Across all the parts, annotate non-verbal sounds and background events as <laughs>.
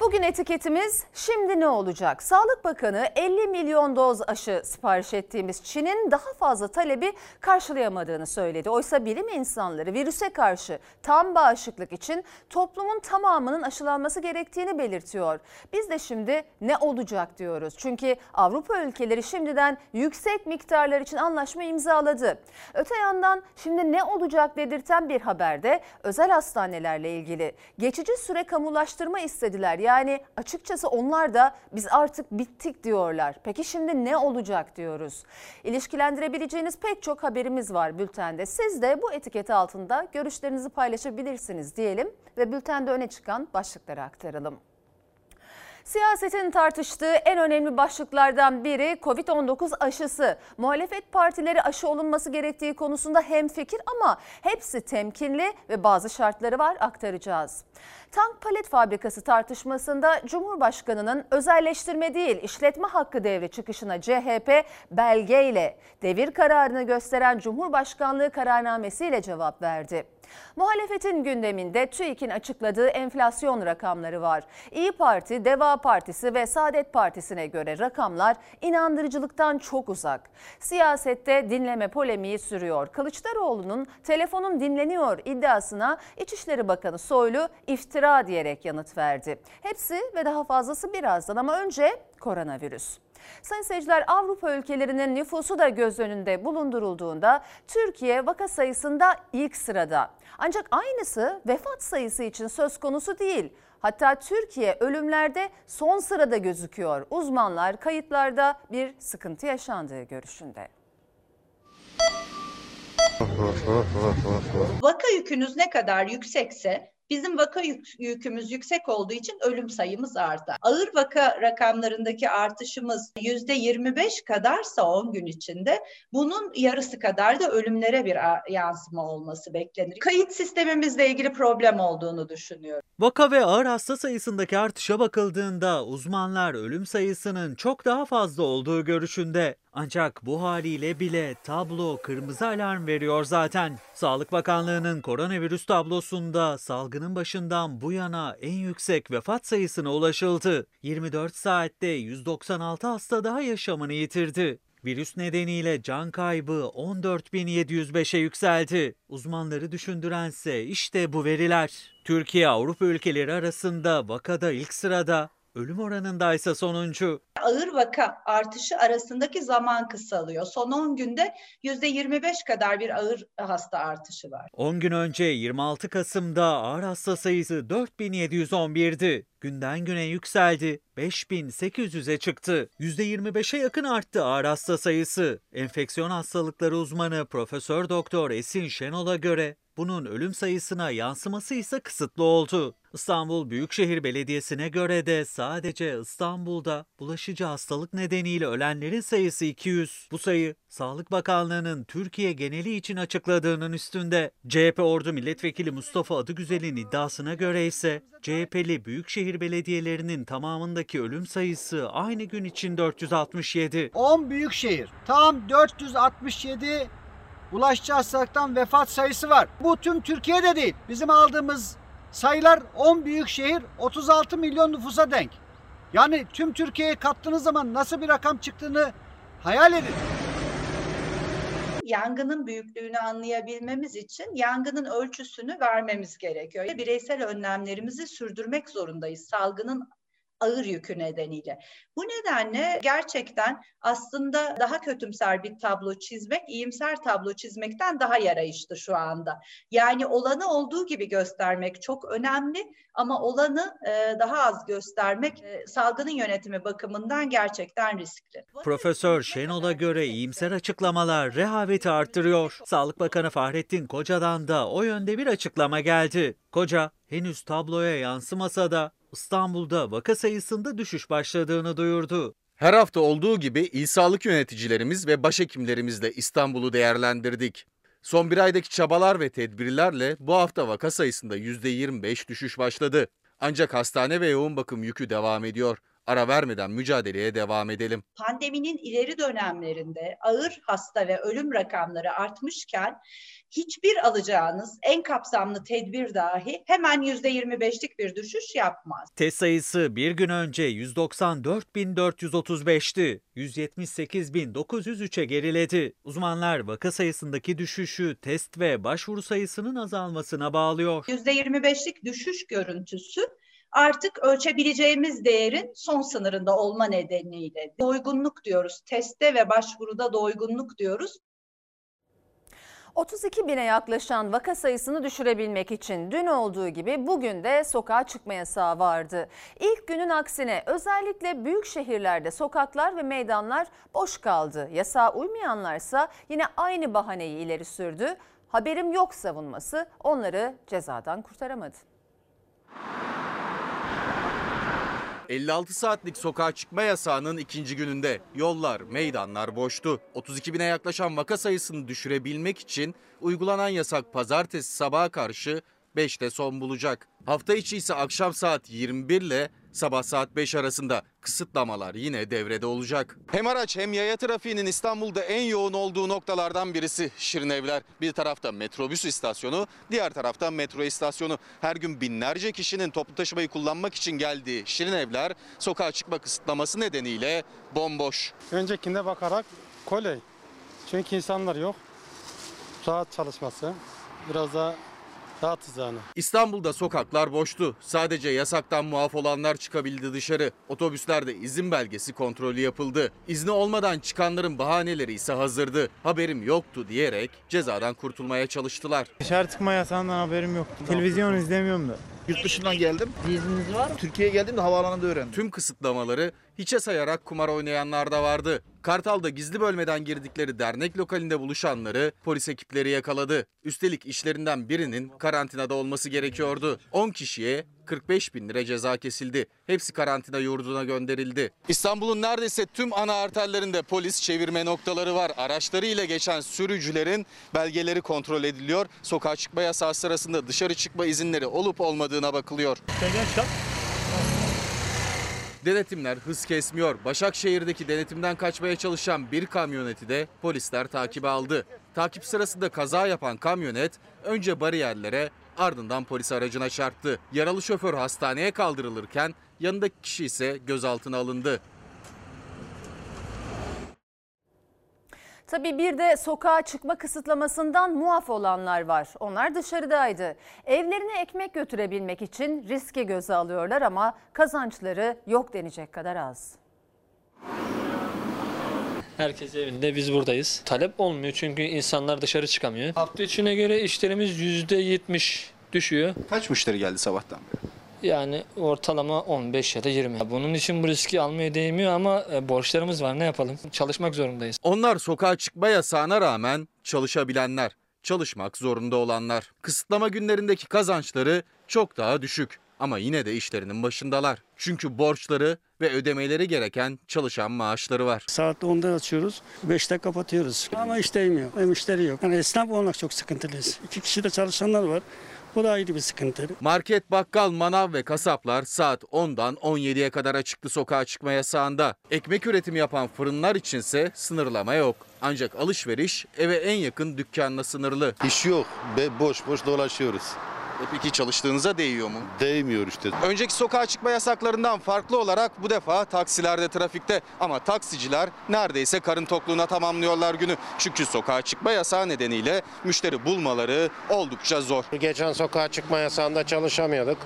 Bugün etiketimiz şimdi ne olacak? Sağlık Bakanı 50 milyon doz aşı sipariş ettiğimiz Çin'in daha fazla talebi karşılayamadığını söyledi. Oysa bilim insanları virüse karşı tam bağışıklık için toplumun tamamının aşılanması gerektiğini belirtiyor. Biz de şimdi ne olacak diyoruz. Çünkü Avrupa ülkeleri şimdiden yüksek miktarlar için anlaşma imzaladı. Öte yandan şimdi ne olacak dedirten bir haberde özel hastanelerle ilgili geçici süre kamulaştırma istediler. Yani açıkçası onlar da biz artık bittik diyorlar. Peki şimdi ne olacak diyoruz. İlişkilendirebileceğiniz pek çok haberimiz var bültende. Siz de bu etiketi altında görüşlerinizi paylaşabilirsiniz diyelim ve bültende öne çıkan başlıkları aktaralım. Siyasetin tartıştığı en önemli başlıklardan biri Covid-19 aşısı. Muhalefet partileri aşı olunması gerektiği konusunda hemfikir ama hepsi temkinli ve bazı şartları var aktaracağız. Tank palet fabrikası tartışmasında Cumhurbaşkanı'nın özelleştirme değil işletme hakkı devri çıkışına CHP belgeyle devir kararını gösteren Cumhurbaşkanlığı kararnamesiyle cevap verdi. Muhalefetin gündeminde TÜİK'in açıkladığı enflasyon rakamları var. İyi Parti, Deva Partisi ve Saadet Partisi'ne göre rakamlar inandırıcılıktan çok uzak. Siyasette dinleme polemiği sürüyor. Kılıçdaroğlu'nun telefonun dinleniyor iddiasına İçişleri Bakanı Soylu iftira diyerek yanıt verdi. Hepsi ve daha fazlası birazdan ama önce koronavirüs. Sayın seyirciler Avrupa ülkelerinin nüfusu da göz önünde bulundurulduğunda Türkiye vaka sayısında ilk sırada. Ancak aynısı vefat sayısı için söz konusu değil. Hatta Türkiye ölümlerde son sırada gözüküyor. Uzmanlar kayıtlarda bir sıkıntı yaşandığı görüşünde. Vaka yükünüz ne kadar yüksekse Bizim vaka yük, yükümüz yüksek olduğu için ölüm sayımız artar. Ağır vaka rakamlarındaki artışımız yüzde 25 kadarsa 10 gün içinde bunun yarısı kadar da ölümlere bir yansıma olması beklenir. Kayıt sistemimizle ilgili problem olduğunu düşünüyorum. Vaka ve ağır hasta sayısındaki artışa bakıldığında uzmanlar ölüm sayısının çok daha fazla olduğu görüşünde. Ancak bu haliyle bile tablo kırmızı alarm veriyor zaten. Sağlık Bakanlığı'nın koronavirüs tablosunda salgının başından bu yana en yüksek vefat sayısına ulaşıldı. 24 saatte 196 hasta daha yaşamını yitirdi. Virüs nedeniyle can kaybı 14.705'e yükseldi. Uzmanları düşündürense işte bu veriler. Türkiye Avrupa ülkeleri arasında vakada ilk sırada, ölüm oranında ise sonuncu. Ağır vaka artışı arasındaki zaman kısalıyor. Son 10 günde %25 kadar bir ağır hasta artışı var. 10 gün önce 26 Kasım'da ağır hasta sayısı 4711'di. Günden güne yükseldi. 5800'e çıktı. %25'e yakın arttı ağır hasta sayısı. Enfeksiyon hastalıkları uzmanı Profesör Doktor Esin Şenol'a göre bunun ölüm sayısına yansıması ise kısıtlı oldu. İstanbul Büyükşehir Belediyesi'ne göre de sadece İstanbul'da bulaşıcı hastalık nedeniyle ölenlerin sayısı 200. Bu sayı Sağlık Bakanlığı'nın Türkiye geneli için açıkladığının üstünde. CHP Ordu Milletvekili Mustafa Adıgüzel'in iddiasına göre ise CHP'li Büyükşehir Belediyelerinin tamamındaki ölüm sayısı aynı gün için 467. 10 büyükşehir tam 467 bulaşıcı hastalıktan vefat sayısı var. Bu tüm Türkiye'de değil. Bizim aldığımız sayılar 10 büyük şehir 36 milyon nüfusa denk. Yani tüm Türkiye'ye kattığınız zaman nasıl bir rakam çıktığını hayal edin. Yangının büyüklüğünü anlayabilmemiz için yangının ölçüsünü vermemiz gerekiyor. Bireysel önlemlerimizi sürdürmek zorundayız. Salgının ağır yükü nedeniyle. Bu nedenle gerçekten aslında daha kötümser bir tablo çizmek, iyimser tablo çizmekten daha yarayışlı şu anda. Yani olanı olduğu gibi göstermek çok önemli ama olanı e, daha az göstermek e, salgının yönetimi bakımından gerçekten riskli. Profesör Şenol'a göre iyimser açıklamalar rehaveti arttırıyor. Sağlık Bakanı Fahrettin Koca'dan da o yönde bir açıklama geldi. Koca henüz tabloya yansımasa da İstanbul'da vaka sayısında düşüş başladığını duyurdu. Her hafta olduğu gibi il sağlık yöneticilerimiz ve başhekimlerimizle İstanbul'u değerlendirdik. Son bir aydaki çabalar ve tedbirlerle bu hafta vaka sayısında %25 düşüş başladı. Ancak hastane ve yoğun bakım yükü devam ediyor. Ara vermeden mücadeleye devam edelim. Pandeminin ileri dönemlerinde ağır hasta ve ölüm rakamları artmışken hiçbir alacağınız en kapsamlı tedbir dahi hemen %25'lik bir düşüş yapmaz. Test sayısı bir gün önce 194.435'ti. 178.903'e geriledi. Uzmanlar vaka sayısındaki düşüşü test ve başvuru sayısının azalmasına bağlıyor. %25'lik düşüş görüntüsü artık ölçebileceğimiz değerin son sınırında olma nedeniyle doygunluk diyoruz. Testte ve başvuruda doygunluk diyoruz. 32 bine yaklaşan vaka sayısını düşürebilmek için dün olduğu gibi bugün de sokağa çıkma yasağı vardı. İlk günün aksine özellikle büyük şehirlerde sokaklar ve meydanlar boş kaldı. Yasağa uymayanlarsa yine aynı bahaneyi ileri sürdü. Haberim yok savunması onları cezadan kurtaramadı. 56 saatlik sokağa çıkma yasağının ikinci gününde yollar, meydanlar boştu. 32 bine yaklaşan vaka sayısını düşürebilmek için uygulanan yasak pazartesi sabaha karşı 5'te son bulacak. Hafta içi ise akşam saat 21 ile sabah saat 5 arasında kısıtlamalar yine devrede olacak. Hem araç hem yaya trafiğinin İstanbul'da en yoğun olduğu noktalardan birisi Şirinevler. Bir tarafta metrobüs istasyonu, diğer tarafta metro istasyonu. Her gün binlerce kişinin toplu taşımayı kullanmak için geldiği Şirinevler sokağa çıkma kısıtlaması nedeniyle bomboş. Öncekinde bakarak kolay. Çünkü insanlar yok. Rahat çalışması. Biraz daha rahatız yani. İstanbul'da sokaklar boştu. Sadece yasaktan muaf olanlar çıkabildi dışarı. Otobüslerde izin belgesi kontrolü yapıldı. İzni olmadan çıkanların bahaneleri ise hazırdı. Haberim yoktu diyerek cezadan kurtulmaya çalıştılar. Dışarı çıkma yasağından haberim yoktu. Televizyon izlemiyorum da. Yurt dışından geldim. İzniniz var mı? Türkiye'ye geldim de havaalanında öğrendim. Tüm kısıtlamaları hiçe sayarak kumar oynayanlar da vardı. Kartal'da gizli bölmeden girdikleri dernek lokalinde buluşanları polis ekipleri yakaladı. Üstelik işlerinden birinin karantinada olması gerekiyordu. 10 kişiye 45 bin lira ceza kesildi. Hepsi karantina yurduna gönderildi. İstanbul'un neredeyse tüm ana arterlerinde polis çevirme noktaları var. Araçlarıyla geçen sürücülerin belgeleri kontrol ediliyor. Sokağa çıkma yasağı sırasında dışarı çıkma izinleri olup olmadığına bakılıyor. Denetimler hız kesmiyor. Başakşehir'deki denetimden kaçmaya çalışan bir kamyoneti de polisler takibe aldı. Takip sırasında kaza yapan kamyonet önce bariyerlere ardından polis aracına çarptı. Yaralı şoför hastaneye kaldırılırken yanındaki kişi ise gözaltına alındı. Tabii bir de sokağa çıkma kısıtlamasından muaf olanlar var. Onlar dışarıdaydı. Evlerine ekmek götürebilmek için riski göze alıyorlar ama kazançları yok denecek kadar az. Herkes evinde biz buradayız. Talep olmuyor çünkü insanlar dışarı çıkamıyor. Hafta içine göre işlerimiz %70 düşüyor. Kaç müşteri geldi sabahtan beri? Yani ortalama 15 ya da 20. Bunun için bu riski almaya değmiyor ama e, borçlarımız var ne yapalım? Çalışmak zorundayız. Onlar sokağa çıkma yasağına rağmen çalışabilenler, çalışmak zorunda olanlar. Kısıtlama günlerindeki kazançları çok daha düşük ama yine de işlerinin başındalar. Çünkü borçları ve ödemeleri gereken çalışan maaşları var. Saat 10'da açıyoruz, 5'te kapatıyoruz. Ama işteyim yok, müşteri yok. Yani esnaf olmak çok sıkıntılıyız. İki kişi de çalışanlar var. Bu da ayrı bir sıkıntı. Market, bakkal, manav ve kasaplar saat 10'dan 17'ye kadar açıktı sokağa çıkma yasağında. Ekmek üretimi yapan fırınlar içinse sınırlama yok. Ancak alışveriş eve en yakın dükkanla sınırlı. İş yok. Be boş boş dolaşıyoruz. E peki çalıştığınıza değiyor mu? Değmiyor işte. Önceki sokağa çıkma yasaklarından farklı olarak bu defa taksilerde trafikte ama taksiciler neredeyse karın tokluğuna tamamlıyorlar günü. Çünkü sokağa çıkma yasağı nedeniyle müşteri bulmaları oldukça zor. Geçen sokağa çıkma yasağında çalışamıyorduk.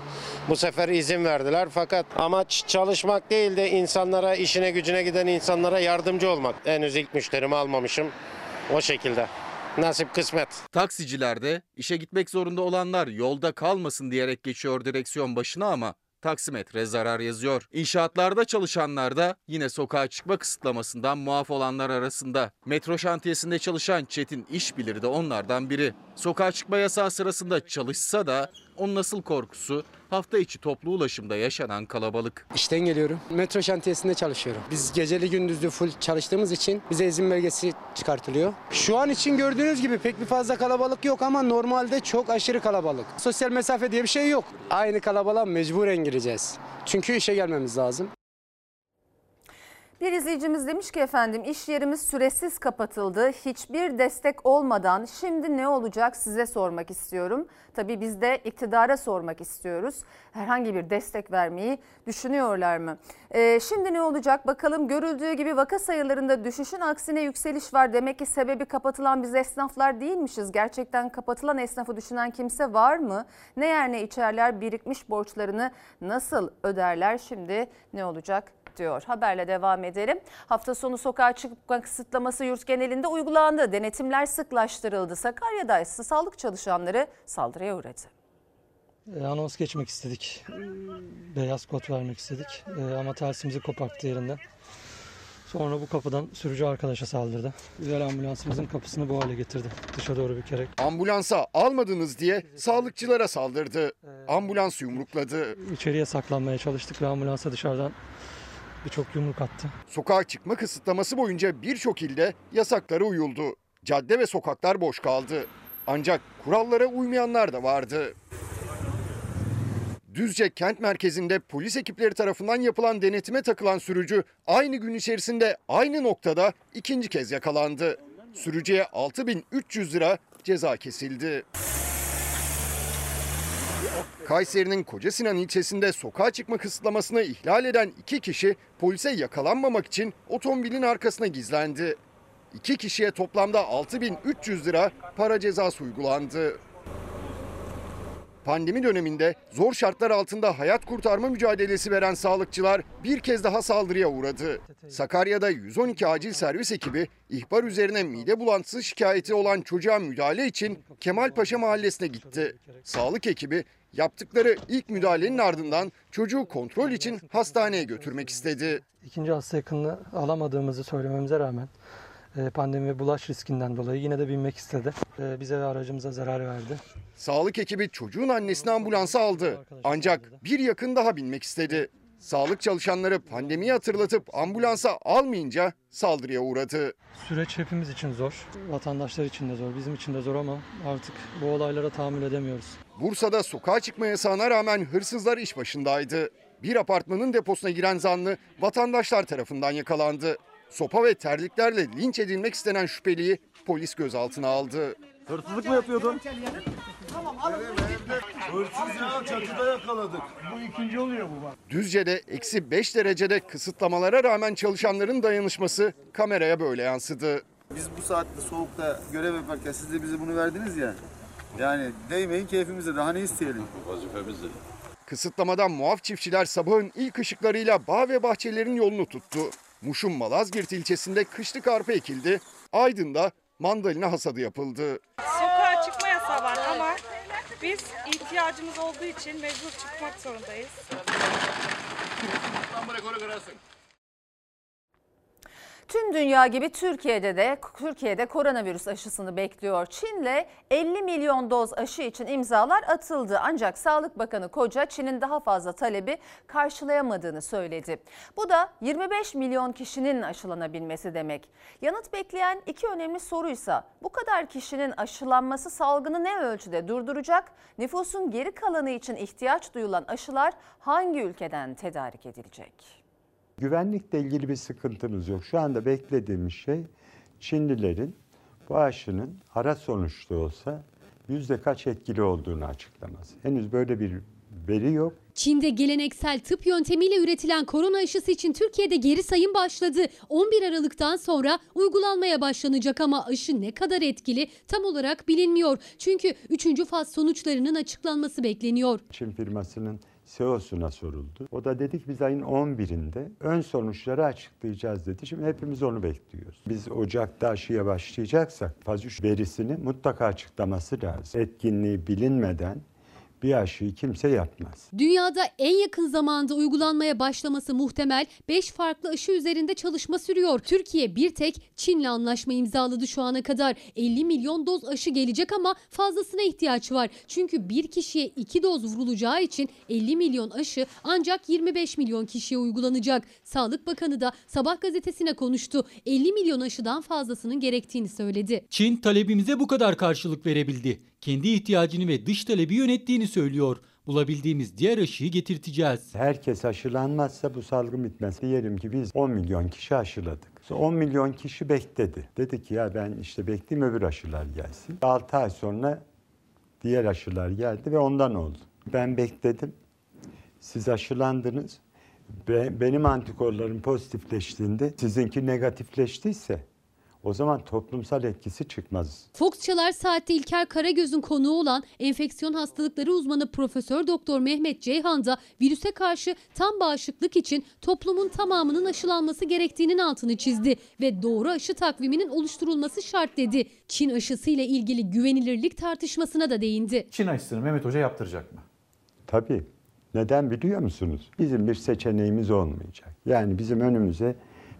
Bu sefer izin verdiler fakat amaç çalışmak değil de insanlara, işine gücüne giden insanlara yardımcı olmak. Henüz ilk müşterimi almamışım. O şekilde. Nasip kısmet. Taksicilerde işe gitmek zorunda olanlar yolda kalmasın diyerek geçiyor direksiyon başına ama taksimetre zarar yazıyor. İnşaatlarda çalışanlar da yine sokağa çıkma kısıtlamasından muaf olanlar arasında. Metro şantiyesinde çalışan Çetin İşbilir de onlardan biri. Sokağa çıkma yasağı sırasında çalışsa da onun asıl korkusu hafta içi toplu ulaşımda yaşanan kalabalık. İşten geliyorum. Metro şantiyesinde çalışıyorum. Biz geceli gündüzlü full çalıştığımız için bize izin belgesi çıkartılıyor. Şu an için gördüğünüz gibi pek bir fazla kalabalık yok ama normalde çok aşırı kalabalık. Sosyal mesafe diye bir şey yok. Aynı kalabalığa mecburen gireceğiz. Çünkü işe gelmemiz lazım. Bir izleyicimiz demiş ki efendim iş yerimiz süresiz kapatıldı. Hiçbir destek olmadan şimdi ne olacak size sormak istiyorum. Tabii biz de iktidara sormak istiyoruz. Herhangi bir destek vermeyi düşünüyorlar mı? Ee, şimdi ne olacak bakalım görüldüğü gibi vaka sayılarında düşüşün aksine yükseliş var. Demek ki sebebi kapatılan biz esnaflar değilmişiz. Gerçekten kapatılan esnafı düşünen kimse var mı? Ne yer ne içerler birikmiş borçlarını nasıl öderler? Şimdi ne olacak diyor. Haberle devam edelim. Hafta sonu sokağa çıkma kısıtlaması yurt genelinde uygulandı. Denetimler sıklaştırıldı. Sakarya'da ise sağlık çalışanları saldırıya uğradı. E, anons geçmek istedik. Beyaz kod vermek istedik. E, ama tersimizi koparttı yerinden. Sonra bu kapıdan sürücü arkadaşa saldırdı. Güzel ambulansımızın kapısını bu hale getirdi. Dışa doğru bükerek. Ambulansa almadınız diye sağlıkçılara saldırdı. Ambulans yumrukladı. İçeriye saklanmaya çalıştık ve ambulansa dışarıdan birçok yumruk attı. Sokağa çıkma kısıtlaması boyunca birçok ilde yasaklara uyuldu. Cadde ve sokaklar boş kaldı. Ancak kurallara uymayanlar da vardı. Düzce kent merkezinde polis ekipleri tarafından yapılan denetime takılan sürücü aynı gün içerisinde aynı noktada ikinci kez yakalandı. Sürücüye 6300 lira ceza kesildi. Kayseri'nin Kocasinan ilçesinde sokağa çıkma kısıtlamasını ihlal eden iki kişi polise yakalanmamak için otomobilin arkasına gizlendi. İki kişiye toplamda 6300 lira para cezası uygulandı. Pandemi döneminde zor şartlar altında hayat kurtarma mücadelesi veren sağlıkçılar bir kez daha saldırıya uğradı. Sakarya'da 112 acil servis ekibi ihbar üzerine mide bulantısı şikayeti olan çocuğa müdahale için Kemalpaşa mahallesine gitti. Sağlık ekibi yaptıkları ilk müdahalenin ardından çocuğu kontrol için hastaneye götürmek istedi. İkinci hasta yakınını alamadığımızı söylememize rağmen e, pandemi bulaş riskinden dolayı yine de binmek istedi. E, bize ve aracımıza zarar verdi. Sağlık ekibi çocuğun annesini ambulansa aldı. Ancak bir yakın daha binmek istedi. Sağlık çalışanları pandemiyi hatırlatıp ambulansa almayınca saldırıya uğradı. Süreç hepimiz için zor. Vatandaşlar için de zor, bizim için de zor ama artık bu olaylara tahammül edemiyoruz. Bursa'da sokağa çıkma yasağına rağmen hırsızlar iş başındaydı. Bir apartmanın deposuna giren zanlı vatandaşlar tarafından yakalandı. Sopa ve terliklerle linç edilmek istenen şüpheliyi polis gözaltına aldı. Hırsızlık mı yapıyordun? Hırsız ya çatıda yakaladık. Bu ikinci oluyor bu bak. Düzce'de eksi 5 derecede kısıtlamalara rağmen çalışanların dayanışması kameraya böyle yansıdı. Biz bu saatte soğukta görev yaparken siz de bize bunu verdiniz ya. Yani değmeyin keyfimize daha ne isteyelim? <laughs> Vazifemizdir. Kısıtlamadan muaf çiftçiler sabahın ilk ışıklarıyla bağ ve bahçelerin yolunu tuttu. Muş'un Malazgirt ilçesinde kışlık arpa ekildi. Aydın'da mandalina hasadı yapıldı. Sokağa çıkma yasağı var ama biz ihtiyacımız olduğu için mecbur çıkmak zorundayız. Tüm dünya gibi Türkiye'de de Türkiye'de koronavirüs aşısını bekliyor. Çin'le 50 milyon doz aşı için imzalar atıldı. Ancak Sağlık Bakanı Koca Çin'in daha fazla talebi karşılayamadığını söyledi. Bu da 25 milyon kişinin aşılanabilmesi demek. Yanıt bekleyen iki önemli soruysa bu kadar kişinin aşılanması salgını ne ölçüde durduracak? Nüfusun geri kalanı için ihtiyaç duyulan aşılar hangi ülkeden tedarik edilecek? Güvenlikle ilgili bir sıkıntımız yok. Şu anda beklediğimiz şey Çinlilerin bu aşının ara sonuçlu olsa yüzde kaç etkili olduğunu açıklaması. Henüz böyle bir veri yok. Çin'de geleneksel tıp yöntemiyle üretilen korona aşısı için Türkiye'de geri sayım başladı. 11 Aralık'tan sonra uygulanmaya başlanacak ama aşı ne kadar etkili tam olarak bilinmiyor. Çünkü 3. faz sonuçlarının açıklanması bekleniyor. Çin firmasının CEO'suna soruldu. O da dedik biz ayın 11'inde ön sonuçları açıklayacağız dedi. Şimdi hepimiz onu bekliyoruz. Biz Ocak'ta aşıya başlayacaksak faz 3 verisini mutlaka açıklaması lazım. Etkinliği bilinmeden bir aşıyı kimse yapmaz. Dünyada en yakın zamanda uygulanmaya başlaması muhtemel 5 farklı aşı üzerinde çalışma sürüyor. Türkiye bir tek Çin'le anlaşma imzaladı şu ana kadar. 50 milyon doz aşı gelecek ama fazlasına ihtiyaç var. Çünkü bir kişiye 2 doz vurulacağı için 50 milyon aşı ancak 25 milyon kişiye uygulanacak. Sağlık Bakanı da Sabah gazetesine konuştu. 50 milyon aşıdan fazlasının gerektiğini söyledi. Çin talebimize bu kadar karşılık verebildi. Kendi ihtiyacını ve dış talebi yönettiğini söylüyor. Bulabildiğimiz diğer aşıyı getirteceğiz. Herkes aşılanmazsa bu salgın bitmez. Diyelim ki biz 10 milyon kişi aşıladık. 10 milyon kişi bekledi. Dedi ki ya ben işte bekleyeyim öbür aşılar gelsin. 6 ay sonra diğer aşılar geldi ve ondan oldu. Ben bekledim. Siz aşılandınız. Be, benim antikorlarım pozitifleştiğinde sizinki negatifleştiyse o zaman toplumsal etkisi çıkmaz. Fox Çalar Saat'te İlker Karagöz'ün konuğu olan enfeksiyon hastalıkları uzmanı Profesör Doktor Mehmet Ceyhan da virüse karşı tam bağışıklık için toplumun tamamının aşılanması gerektiğinin altını çizdi ve doğru aşı takviminin oluşturulması şart dedi. Çin aşısı ile ilgili güvenilirlik tartışmasına da değindi. Çin aşısını Mehmet Hoca yaptıracak mı? Tabii. Neden biliyor musunuz? Bizim bir seçeneğimiz olmayacak. Yani bizim önümüze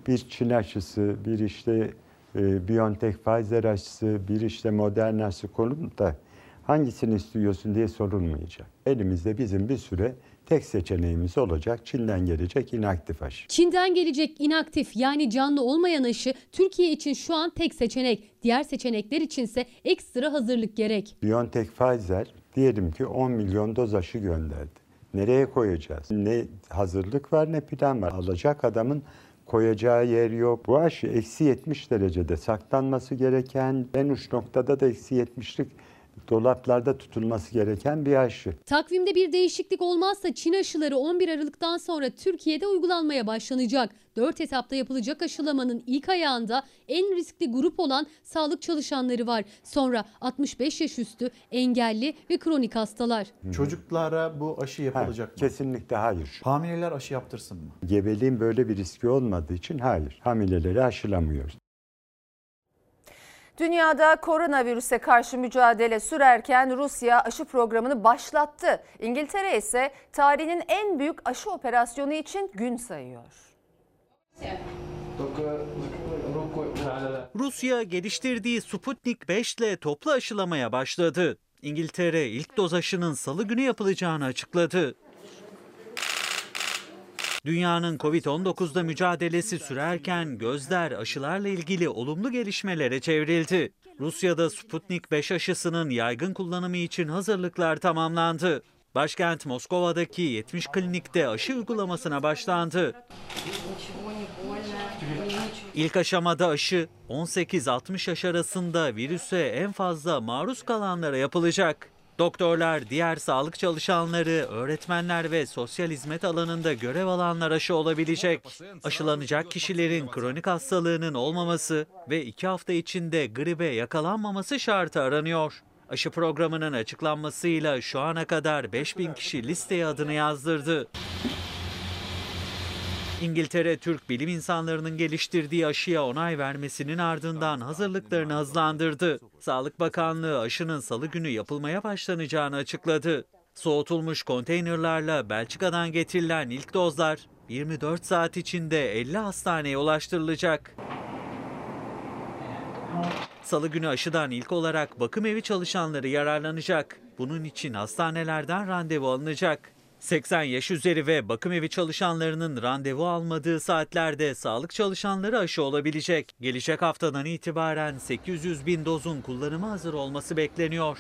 bir Çin aşısı, bir işte e, BioNTech Pfizer aşısı, bir işte Moderna aşısı konup da hangisini istiyorsun diye sorulmayacak. Elimizde bizim bir süre tek seçeneğimiz olacak Çin'den gelecek inaktif aşı. Çin'den gelecek inaktif yani canlı olmayan aşı Türkiye için şu an tek seçenek. Diğer seçenekler içinse ekstra hazırlık gerek. BioNTech Pfizer diyelim ki 10 milyon doz aşı gönderdi. Nereye koyacağız? Ne hazırlık var ne plan var. Alacak adamın koyacağı yer yok. Bu aşı eksi 70 derecede saklanması gereken, en uç noktada da eksi 70'lik dolaplarda tutulması gereken bir aşı. Takvimde bir değişiklik olmazsa Çin aşıları 11 Aralık'tan sonra Türkiye'de uygulanmaya başlanacak. 4 etapta yapılacak aşılamanın ilk ayağında en riskli grup olan sağlık çalışanları var. Sonra 65 yaş üstü, engelli ve kronik hastalar. Çocuklara bu aşı yapılacak Ha, mı? Kesinlikle hayır. Hamileler aşı yaptırsın mı? Gebeliğin böyle bir riski olmadığı için hayır. Hamileleri aşılamıyoruz. Dünyada koronavirüse karşı mücadele sürerken Rusya aşı programını başlattı. İngiltere ise tarihinin en büyük aşı operasyonu için gün sayıyor. Rusya geliştirdiği Sputnik 5 ile toplu aşılamaya başladı. İngiltere ilk doz aşının salı günü yapılacağını açıkladı. Dünyanın Covid-19'da mücadelesi sürerken gözler aşılarla ilgili olumlu gelişmelere çevrildi. Rusya'da Sputnik 5 aşısının yaygın kullanımı için hazırlıklar tamamlandı. Başkent Moskova'daki 70 klinikte aşı uygulamasına başlandı. İlk aşamada aşı 18-60 yaş arasında virüse en fazla maruz kalanlara yapılacak. Doktorlar, diğer sağlık çalışanları, öğretmenler ve sosyal hizmet alanında görev alanlar aşı olabilecek. Aşılanacak kişilerin kronik hastalığının olmaması ve iki hafta içinde gribe yakalanmaması şartı aranıyor. Aşı programının açıklanmasıyla şu ana kadar 5000 kişi listeye adını yazdırdı. İngiltere, Türk bilim insanlarının geliştirdiği aşıya onay vermesinin ardından hazırlıklarını hızlandırdı. Sağlık Bakanlığı aşının salı günü yapılmaya başlanacağını açıkladı. Soğutulmuş konteynerlarla Belçika'dan getirilen ilk dozlar 24 saat içinde 50 hastaneye ulaştırılacak. Salı günü aşıdan ilk olarak bakım evi çalışanları yararlanacak. Bunun için hastanelerden randevu alınacak. 80 yaş üzeri ve bakım evi çalışanlarının randevu almadığı saatlerde sağlık çalışanları aşı olabilecek. Gelecek haftadan itibaren 800 bin dozun kullanıma hazır olması bekleniyor.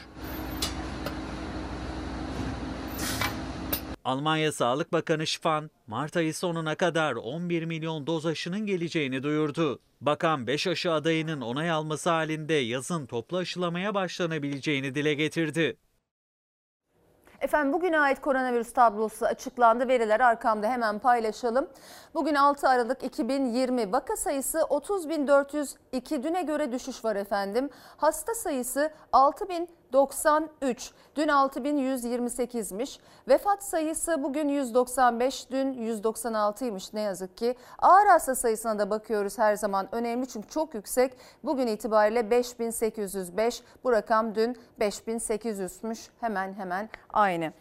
Almanya Sağlık Bakanı Spahn, Mart ayı sonuna kadar 11 milyon doz aşının geleceğini duyurdu. Bakan 5 aşı adayının onay alması halinde yazın toplu aşılamaya başlanabileceğini dile getirdi. Efendim bugüne ait koronavirüs tablosu açıklandı. Veriler arkamda hemen paylaşalım. Bugün 6 Aralık 2020 vaka sayısı 30.402 düne göre düşüş var efendim. Hasta sayısı 6093 dün 6128'miş. Vefat sayısı bugün 195 dün 196'ymış ne yazık ki. Ağır hasta sayısına da bakıyoruz her zaman önemli çünkü çok yüksek. Bugün itibariyle 5805 bu rakam dün 5800'müş hemen hemen aynı.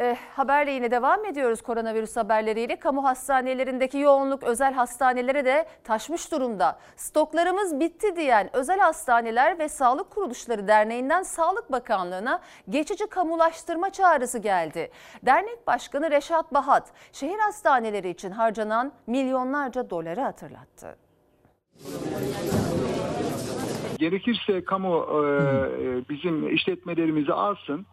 E, haberle yine devam ediyoruz koronavirüs haberleriyle. Kamu hastanelerindeki yoğunluk özel hastanelere de taşmış durumda. Stoklarımız bitti diyen Özel Hastaneler ve Sağlık Kuruluşları Derneği'nden Sağlık Bakanlığı'na geçici kamulaştırma çağrısı geldi. Dernek Başkanı Reşat Bahat, şehir hastaneleri için harcanan milyonlarca doları hatırlattı. Gerekirse kamu e, bizim işletmelerimizi alsın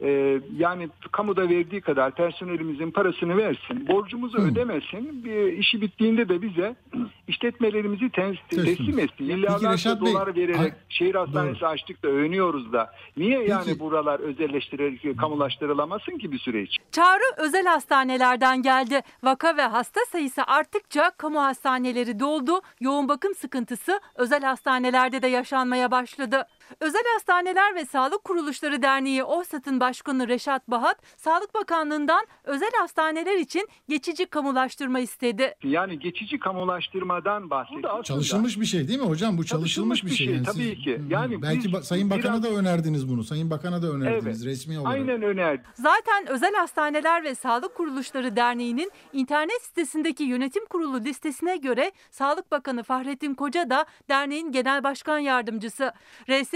Ee, yani kamuda verdiği kadar personelimizin parasını versin, borcumuzu ödemesin. Bir işi bittiğinde de bize <clears throat> işletmelerimizi tes- teslim etsin. Milyarlarca Bey, dolar vererek ay- şehir hastanesi açtık da övünüyoruz da. Niye yani Peki. buralar özelleştirilerek kamulaştırılamasın ki bir süre için? Çağrı özel hastanelerden geldi. Vaka ve hasta sayısı arttıkça kamu hastaneleri doldu. Yoğun bakım sıkıntısı özel hastanelerde de yaşanmaya başladı. Özel Hastaneler ve Sağlık Kuruluşları Derneği OHSAD'ın başkanı Reşat Bahat, Sağlık Bakanlığı'ndan özel hastaneler için geçici kamulaştırma istedi. Yani geçici kamulaştırmadan bahsediyor. Aslında- Çalışılmış bir şey değil mi hocam? Bu çalışılmış, bir şey. yani tabii siz- ki. Yani belki biz Sayın Bakan'a biraz- da önerdiniz bunu. Sayın Bakan'a da önerdiniz Evet. resmi olarak. Aynen önerdi. Zaten Özel Hastaneler ve Sağlık Kuruluşları Derneği'nin internet sitesindeki yönetim kurulu listesine göre Sağlık Bakanı Fahrettin Koca da derneğin genel başkan yardımcısı.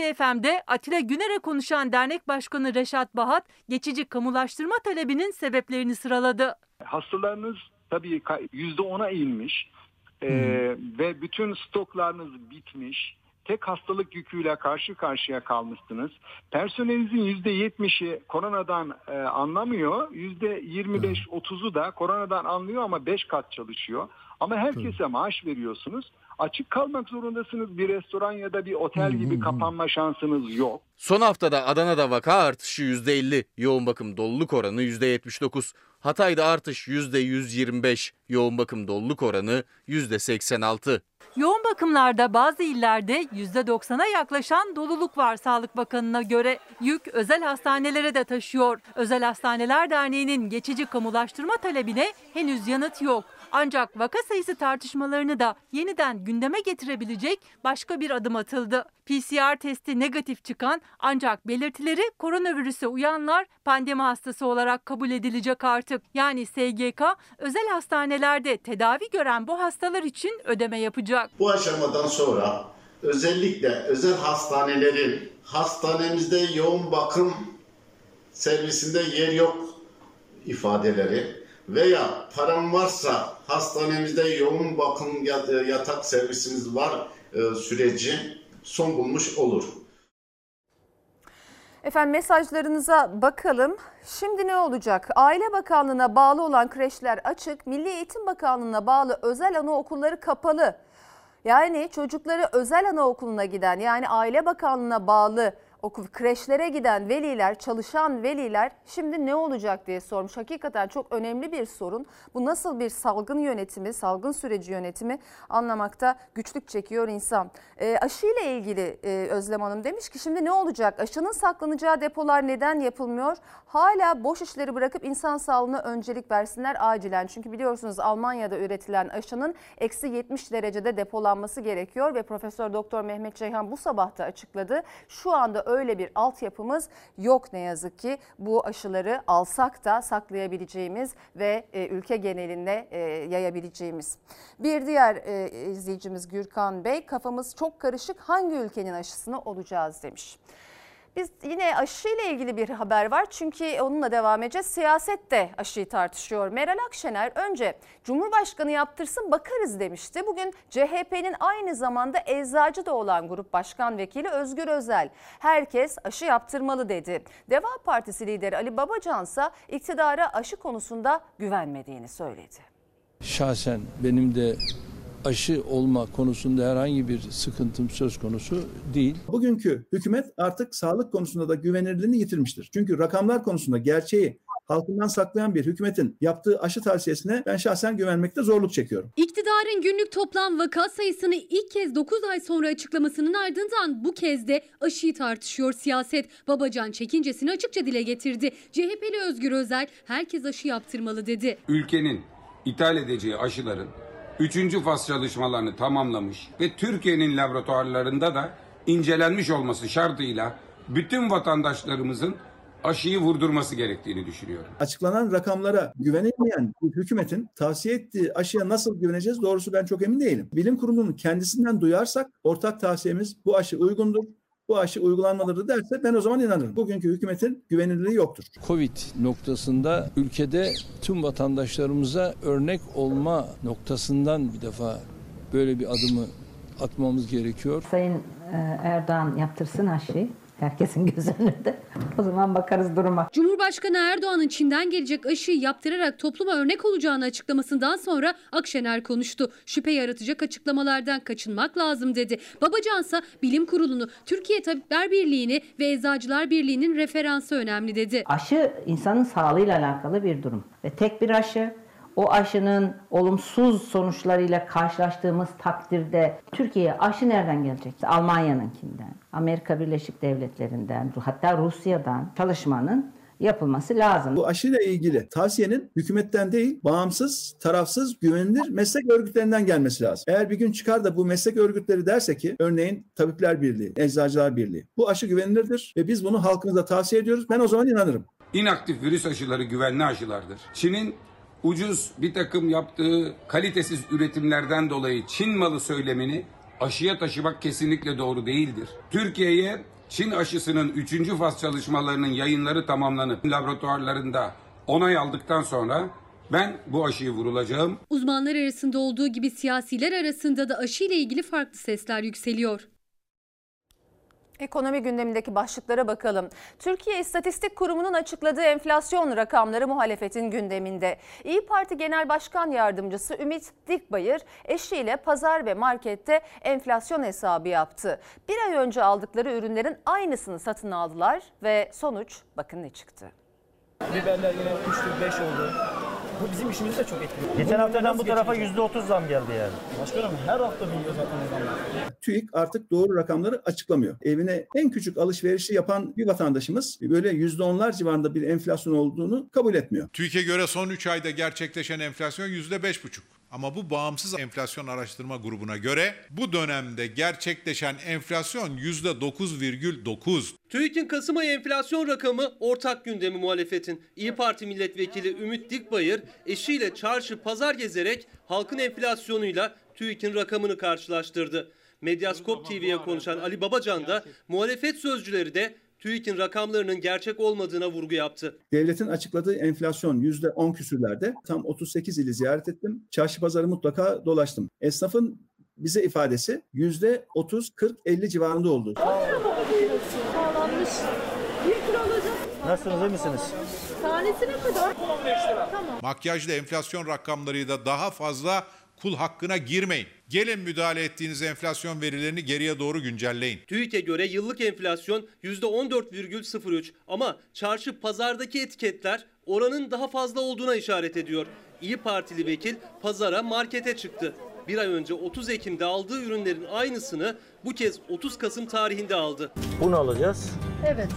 RSFM'de Atilla Güner'e konuşan dernek başkanı Reşat Bahat geçici kamulaştırma talebinin sebeplerini sıraladı. Hastalarınız tabii ka- %10'a inmiş Ee, ve bütün stoklarınız bitmiş. Tek hastalık yüküyle karşı karşıya kalmışsınız. Personelinizin %70'i koronadan e, anlamıyor. %25-30'u da koronadan anlıyor ama 5 kat çalışıyor. Ama herkese maaş veriyorsunuz. Açık kalmak zorundasınız. Bir restoran ya da bir otel gibi kapanma şansınız yok. Son haftada Adana'da vaka artışı %50, yoğun bakım doluluk oranı %79. Hatay'da artış %125, yoğun bakım doluluk oranı %86. Yoğun bakımlarda bazı illerde %90'a yaklaşan doluluk var Sağlık Bakanı'na göre. Yük özel hastanelere de taşıyor. Özel Hastaneler Derneği'nin geçici kamulaştırma talebine henüz yanıt yok. Ancak vaka sayısı tartışmalarını da yeniden gündeme getirebilecek başka bir adım atıldı. PCR testi negatif çıkan ancak belirtileri koronavirüse uyanlar pandemi hastası olarak kabul edilecek artık. Yani SGK özel hastanelerde tedavi gören bu hastalar için ödeme yapacak. Bu aşamadan sonra özellikle özel hastanelerin hastanemizde yoğun bakım servisinde yer yok ifadeleri veya param varsa hastanemizde yoğun bakım yat- yatak servisimiz var e, süreci son bulmuş olur. Efendim mesajlarınıza bakalım. Şimdi ne olacak? Aile Bakanlığı'na bağlı olan kreşler açık, Milli Eğitim Bakanlığı'na bağlı özel anaokulları kapalı. Yani çocukları özel anaokuluna giden yani Aile Bakanlığı'na bağlı okul kreşlere giden veliler, çalışan veliler şimdi ne olacak diye sormuş. Hakikaten çok önemli bir sorun. Bu nasıl bir salgın yönetimi, salgın süreci yönetimi anlamakta güçlük çekiyor insan. E, aşı ile ilgili e, Özlem Hanım demiş ki şimdi ne olacak? Aşının saklanacağı depolar neden yapılmıyor? Hala boş işleri bırakıp insan sağlığına öncelik versinler acilen. Çünkü biliyorsunuz Almanya'da üretilen aşının eksi 70 derecede depolanması gerekiyor ve Profesör Doktor Mehmet Ceyhan bu sabah da açıkladı. Şu anda öyle bir altyapımız yok ne yazık ki. Bu aşıları alsak da saklayabileceğimiz ve e, ülke genelinde e, yayabileceğimiz. Bir diğer e, izleyicimiz Gürkan Bey kafamız çok karışık hangi ülkenin aşısını olacağız demiş. Biz yine aşı ile ilgili bir haber var çünkü onunla devam edeceğiz. Siyaset de aşıyı tartışıyor. Meral Akşener önce Cumhurbaşkanı yaptırsın bakarız demişti. Bugün CHP'nin aynı zamanda eczacı da olan Grup Başkan Vekili Özgür Özel herkes aşı yaptırmalı dedi. Deva Partisi lideri Ali Babacan ise iktidara aşı konusunda güvenmediğini söyledi. Şahsen benim de aşı olma konusunda herhangi bir sıkıntım söz konusu değil. Bugünkü hükümet artık sağlık konusunda da güvenirliğini yitirmiştir. Çünkü rakamlar konusunda gerçeği halkından saklayan bir hükümetin yaptığı aşı tavsiyesine ben şahsen güvenmekte zorluk çekiyorum. İktidarın günlük toplam vaka sayısını ilk kez 9 ay sonra açıklamasının ardından bu kez de aşıyı tartışıyor siyaset. Babacan çekincesini açıkça dile getirdi. CHP'li Özgür Özel herkes aşı yaptırmalı dedi. Ülkenin ithal edeceği aşıların 3. faz çalışmalarını tamamlamış ve Türkiye'nin laboratuvarlarında da incelenmiş olması şartıyla bütün vatandaşlarımızın aşıyı vurdurması gerektiğini düşünüyorum. Açıklanan rakamlara güvenilmeyen hükümetin tavsiye ettiği aşıya nasıl güveneceğiz doğrusu ben çok emin değilim. Bilim kurulunun kendisinden duyarsak ortak tavsiyemiz bu aşı uygundur. Bu aşı uygulanmalıdır derse ben o zaman inanırım. Bugünkü hükümetin güvenilirliği yoktur. Covid noktasında ülkede tüm vatandaşlarımıza örnek olma noktasından bir defa böyle bir adımı atmamız gerekiyor. Sayın e, Erdoğan yaptırsın aşıyı. Herkesin göz önünde. O zaman bakarız duruma. Cumhurbaşkanı Erdoğan'ın Çin'den gelecek aşıyı yaptırarak topluma örnek olacağını açıklamasından sonra Akşener konuştu. Şüphe yaratacak açıklamalardan kaçınmak lazım dedi. Babacansa bilim kurulunu, Türkiye Tabipler Birliği'ni ve Eczacılar Birliği'nin referansı önemli dedi. Aşı insanın sağlığıyla alakalı bir durum. Ve tek bir aşı o aşının olumsuz sonuçlarıyla karşılaştığımız takdirde Türkiye'ye aşı nereden gelecek? Almanya'nınkinden, Amerika Birleşik Devletleri'nden, hatta Rusya'dan çalışmanın yapılması lazım. Bu aşıyla ilgili tavsiyenin hükümetten değil, bağımsız, tarafsız, güvenilir meslek örgütlerinden gelmesi lazım. Eğer bir gün çıkar da bu meslek örgütleri derse ki, örneğin Tabipler Birliği, Eczacılar Birliği, bu aşı güvenilirdir ve biz bunu halkımıza tavsiye ediyoruz. Ben o zaman inanırım. İnaktif virüs aşıları güvenli aşılardır. Çin'in ucuz bir takım yaptığı kalitesiz üretimlerden dolayı Çin malı söylemini aşıya taşımak kesinlikle doğru değildir. Türkiye'ye Çin aşısının 3. faz çalışmalarının yayınları tamamlanıp laboratuvarlarında onay aldıktan sonra ben bu aşıyı vurulacağım. Uzmanlar arasında olduğu gibi siyasiler arasında da aşı ile ilgili farklı sesler yükseliyor. Ekonomi gündemindeki başlıklara bakalım. Türkiye İstatistik Kurumu'nun açıkladığı enflasyon rakamları muhalefetin gündeminde. İyi Parti Genel Başkan Yardımcısı Ümit Dikbayır eşiyle pazar ve markette enflasyon hesabı yaptı. Bir ay önce aldıkları ürünlerin aynısını satın aldılar ve sonuç bakın ne çıktı. Biberler yine 3'tür 5 oldu. Bu bizim işimizi de çok etkiliyor. Geçen Bunu haftadan bu tarafa geçineceğiz? %30 zam geldi yani. Başkanım her hafta biliyor zaten zamlar. TÜİK artık doğru rakamları açıklamıyor. Evine en küçük alışverişi yapan bir vatandaşımız böyle %10'lar civarında bir enflasyon olduğunu kabul etmiyor. TÜİK'e göre son 3 ayda gerçekleşen enflasyon %5,5. Ama bu bağımsız enflasyon araştırma grubuna göre bu dönemde gerçekleşen enflasyon %9,9. TÜİK'in Kasım ayı enflasyon rakamı ortak gündemi muhalefetin. İyi Parti milletvekili Ümit Dikbayır eşiyle çarşı pazar gezerek halkın enflasyonuyla TÜİK'in rakamını karşılaştırdı. Medyaskop TV'ye konuşan Ali Babacan da muhalefet sözcüleri de TÜİK'in rakamlarının gerçek olmadığına vurgu yaptı. Devletin açıkladığı enflasyon %10 küsürlerde. Tam 38 ili ziyaret ettim. Çarşı pazarı mutlaka dolaştım. Esnafın bize ifadesi %30, 40, 50 civarında oldu. Nasılsınız iyi misiniz? Tanesi ne kadar? 15 lira. Tamam. Makyajlı enflasyon rakamlarıyla daha fazla kul hakkına girmeyin. Gelin müdahale ettiğiniz enflasyon verilerini geriye doğru güncelleyin. TÜİK'e göre yıllık enflasyon %14,03 ama çarşı pazardaki etiketler oranın daha fazla olduğuna işaret ediyor. İyi Partili vekil pazara markete çıktı. Bir ay önce 30 Ekim'de aldığı ürünlerin aynısını bu kez 30 Kasım tarihinde aldı. Bunu alacağız. Evet.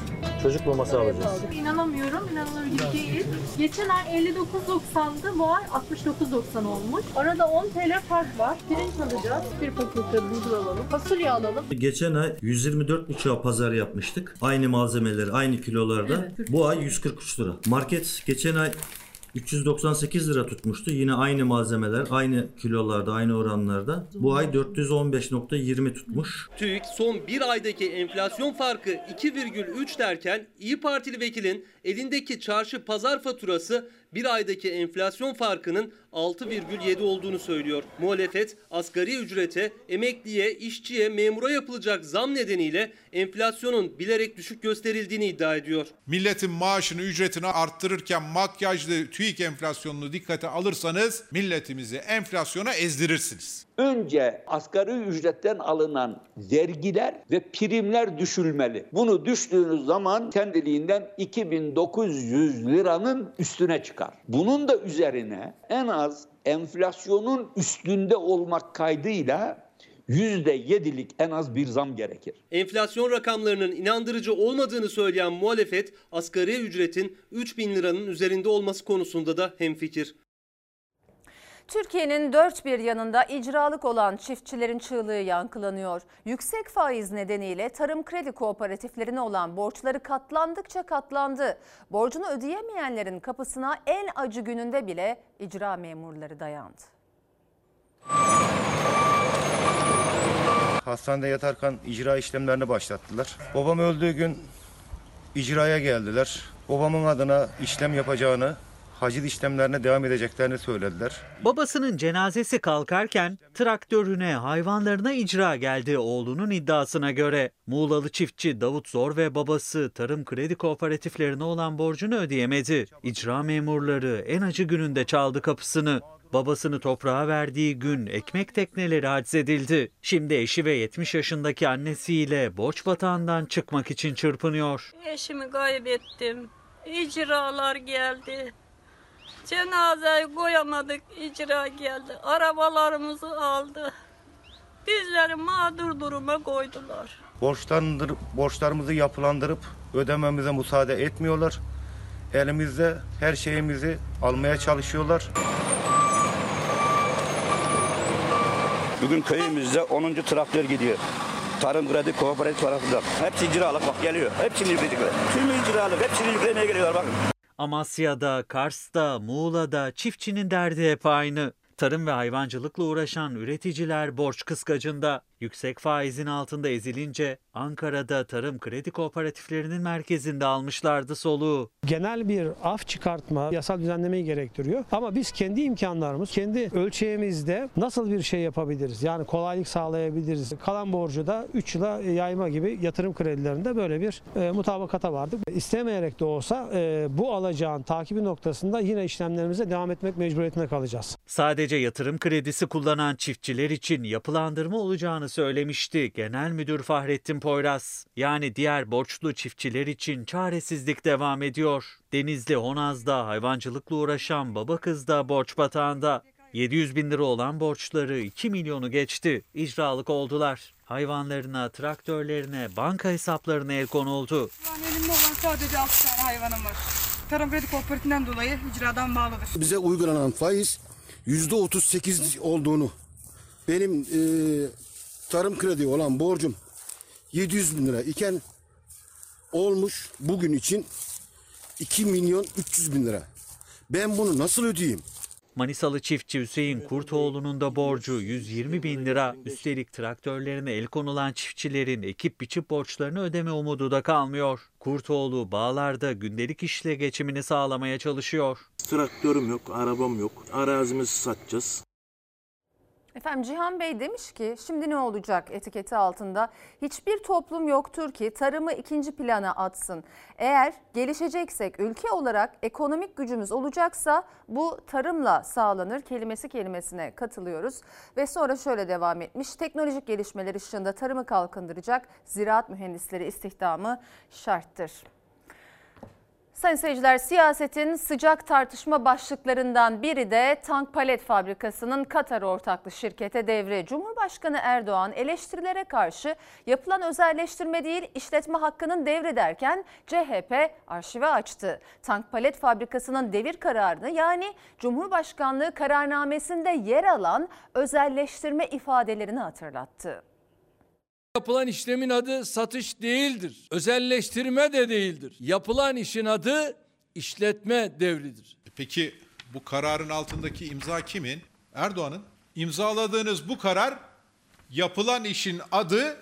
Çocuk maması alacağız. İnanamıyorum, inanılır gibi değil. Geçen ay 59.90'dı, bu ay 69.90 olmuş. Arada 10 TL fark var. Pirinç alacağız, bir pakette bulgur alalım, fasulye alalım. Geçen ay 124,5'a pazar yapmıştık. Aynı malzemeler, aynı kilolarda. Evet. Bu ay 143 lira. Market geçen ay 398 lira tutmuştu. Yine aynı malzemeler, aynı kilolarda, aynı oranlarda. Bu ay 415.20 tutmuş. TÜİK son bir aydaki enflasyon farkı 2,3 derken İyi Partili vekilin elindeki çarşı pazar faturası bir aydaki enflasyon farkının 6,7 olduğunu söylüyor. Muhalefet asgari ücrete, emekliye, işçiye, memura yapılacak zam nedeniyle enflasyonun bilerek düşük gösterildiğini iddia ediyor. Milletin maaşını, ücretini arttırırken makyajlı TÜİK enflasyonunu dikkate alırsanız milletimizi enflasyona ezdirirsiniz. Önce asgari ücretten alınan vergiler ve primler düşülmeli. Bunu düştüğünüz zaman kendiliğinden 2900 liranın üstüne çıkar. Bunun da üzerine en az enflasyonun üstünde olmak kaydıyla %7'lik en az bir zam gerekir. Enflasyon rakamlarının inandırıcı olmadığını söyleyen muhalefet asgari ücretin 3000 liranın üzerinde olması konusunda da hemfikir. Türkiye'nin dört bir yanında icralık olan çiftçilerin çığlığı yankılanıyor. Yüksek faiz nedeniyle tarım kredi kooperatiflerine olan borçları katlandıkça katlandı. Borcunu ödeyemeyenlerin kapısına en acı gününde bile icra memurları dayandı. Hastanede yatarken icra işlemlerini başlattılar. Babam öldüğü gün icraya geldiler. Babamın adına işlem yapacağını hacil işlemlerine devam edeceklerini söylediler. Babasının cenazesi kalkarken traktörüne, hayvanlarına icra geldi oğlunun iddiasına göre. Muğlalı çiftçi Davut Zor ve babası tarım kredi kooperatiflerine olan borcunu ödeyemedi. İcra memurları en acı gününde çaldı kapısını. Babasını toprağa verdiği gün ekmek tekneleri haczedildi. Şimdi eşi ve 70 yaşındaki annesiyle borç batağından çıkmak için çırpınıyor. Eşimi kaybettim. İcralar geldi. Cenazeyi koyamadık, icra geldi. Arabalarımızı aldı. Bizleri mağdur duruma koydular. Borçlandır, borçlarımızı yapılandırıp ödememize müsaade etmiyorlar. Elimizde her şeyimizi almaya çalışıyorlar. Bugün köyümüzde 10. traktör gidiyor. Tarım kredi kooperatif tarafından. Hepsi icralık bak geliyor. Hepsini yükledikler. Tüm icralık hepsini yüklemeye geliyorlar bakın. Amasya'da, Kars'ta, Muğla'da çiftçinin derdi hep aynı. Tarım ve hayvancılıkla uğraşan üreticiler borç kıskacında. Yüksek faizin altında ezilince Ankara'da tarım kredi kooperatiflerinin merkezinde almışlardı soluğu. Genel bir af çıkartma yasal düzenlemeyi gerektiriyor. Ama biz kendi imkanlarımız, kendi ölçeğimizde nasıl bir şey yapabiliriz? Yani kolaylık sağlayabiliriz. Kalan borcu da 3 yıla yayma gibi yatırım kredilerinde böyle bir e, mutabakata vardık. İstemeyerek de olsa e, bu alacağın takibi noktasında yine işlemlerimize devam etmek mecburiyetinde kalacağız. Sadece yatırım kredisi kullanan çiftçiler için yapılandırma olacağını söylemişti Genel Müdür Fahrettin Poyraz. Yani diğer borçlu çiftçiler için çaresizlik devam ediyor. Denizli Honaz'da hayvancılıkla uğraşan baba kız da borç batağında. 700 bin lira olan borçları 2 milyonu geçti. İcralık oldular. Hayvanlarına, traktörlerine, banka hesaplarına el konuldu. An elimde olan sadece 6 tane hayvanım var. Tarım Kredi Kooperatifinden dolayı icradan bağlıdır. Bize uygulanan faiz %38 olduğunu, benim e, tarım kredi olan borcum 700 bin lira iken olmuş bugün için 2 milyon 300 bin lira. Ben bunu nasıl ödeyeyim? Manisalı çiftçi Hüseyin Kurtoğlu'nun da borcu 120 bin lira. Üstelik traktörlerine el konulan çiftçilerin ekip biçip borçlarını ödeme umudu da kalmıyor. Kurtoğlu bağlarda gündelik işle geçimini sağlamaya çalışıyor. Traktörüm yok, arabam yok. Arazimizi satacağız. Efendim Cihan Bey demiş ki şimdi ne olacak etiketi altında? Hiçbir toplum yoktur ki tarımı ikinci plana atsın. Eğer gelişeceksek ülke olarak ekonomik gücümüz olacaksa bu tarımla sağlanır kelimesi kelimesine katılıyoruz. Ve sonra şöyle devam etmiş. Teknolojik gelişmeler ışığında tarımı kalkındıracak ziraat mühendisleri istihdamı şarttır. Sayın seyirciler siyasetin sıcak tartışma başlıklarından biri de tank palet fabrikasının Katar ortaklı şirkete devri. Cumhurbaşkanı Erdoğan eleştirilere karşı yapılan özelleştirme değil işletme hakkının devri derken CHP arşive açtı. Tank palet fabrikasının devir kararını yani Cumhurbaşkanlığı kararnamesinde yer alan özelleştirme ifadelerini hatırlattı. Yapılan işlemin adı satış değildir. Özelleştirme de değildir. Yapılan işin adı işletme devridir. Peki bu kararın altındaki imza kimin? Erdoğan'ın. İmzaladığınız bu karar yapılan işin adı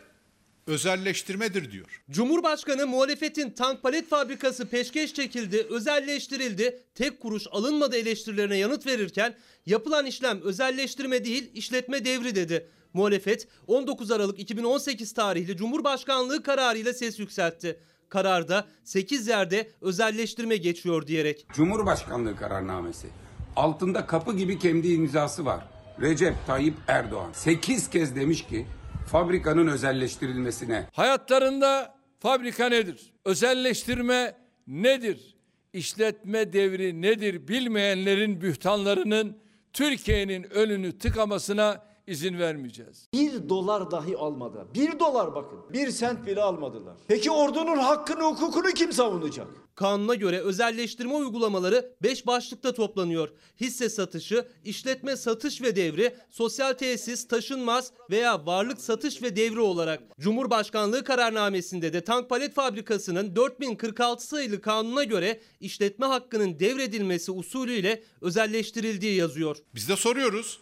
özelleştirmedir diyor. Cumhurbaşkanı muhalefetin tank palet fabrikası peşkeş çekildi, özelleştirildi, tek kuruş alınmadı eleştirilerine yanıt verirken yapılan işlem özelleştirme değil işletme devri dedi. Muhalefet 19 Aralık 2018 tarihli Cumhurbaşkanlığı kararıyla ses yükseltti. Kararda 8 yerde özelleştirme geçiyor diyerek. Cumhurbaşkanlığı kararnamesi. Altında kapı gibi kendi imzası var. Recep Tayyip Erdoğan 8 kez demiş ki fabrikanın özelleştirilmesine. Hayatlarında fabrika nedir? Özelleştirme nedir? İşletme devri nedir bilmeyenlerin bühtanlarının Türkiye'nin önünü tıkamasına izin vermeyeceğiz. Bir dolar dahi almadı. Bir dolar bakın. Bir sent bile almadılar. Peki ordunun hakkını hukukunu kim savunacak? Kanuna göre özelleştirme uygulamaları 5 başlıkta toplanıyor. Hisse satışı, işletme satış ve devri, sosyal tesis, taşınmaz veya varlık satış ve devri olarak. Cumhurbaşkanlığı kararnamesinde de tank palet fabrikasının 4046 sayılı kanuna göre işletme hakkının devredilmesi usulüyle özelleştirildiği yazıyor. Biz de soruyoruz.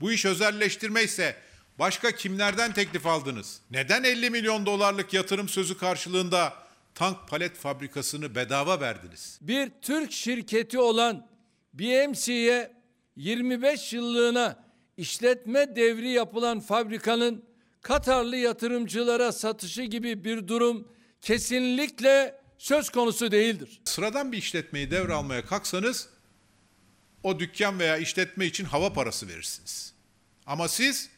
Bu iş özelleştirme ise başka kimlerden teklif aldınız? Neden 50 milyon dolarlık yatırım sözü karşılığında tank palet fabrikasını bedava verdiniz? Bir Türk şirketi olan BMC'ye 25 yıllığına işletme devri yapılan fabrikanın Katarlı yatırımcılara satışı gibi bir durum kesinlikle söz konusu değildir. Sıradan bir işletmeyi devralmaya kalksanız o dükkan veya işletme için hava parası verirsiniz. Ama siz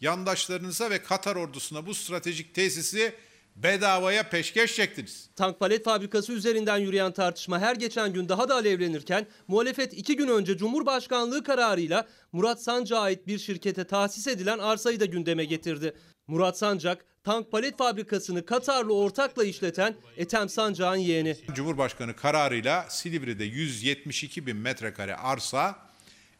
yandaşlarınıza ve Katar ordusuna bu stratejik tesisi bedavaya peşkeş çektiniz. Tank palet fabrikası üzerinden yürüyen tartışma her geçen gün daha da alevlenirken muhalefet iki gün önce Cumhurbaşkanlığı kararıyla Murat Sancak'a ait bir şirkete tahsis edilen arsayı da gündeme getirdi. Murat Sancak, tank palet fabrikasını Katarlı ortakla işleten Ethem Sancak'ın yeğeni. Cumhurbaşkanı kararıyla Silivri'de 172 bin metrekare arsa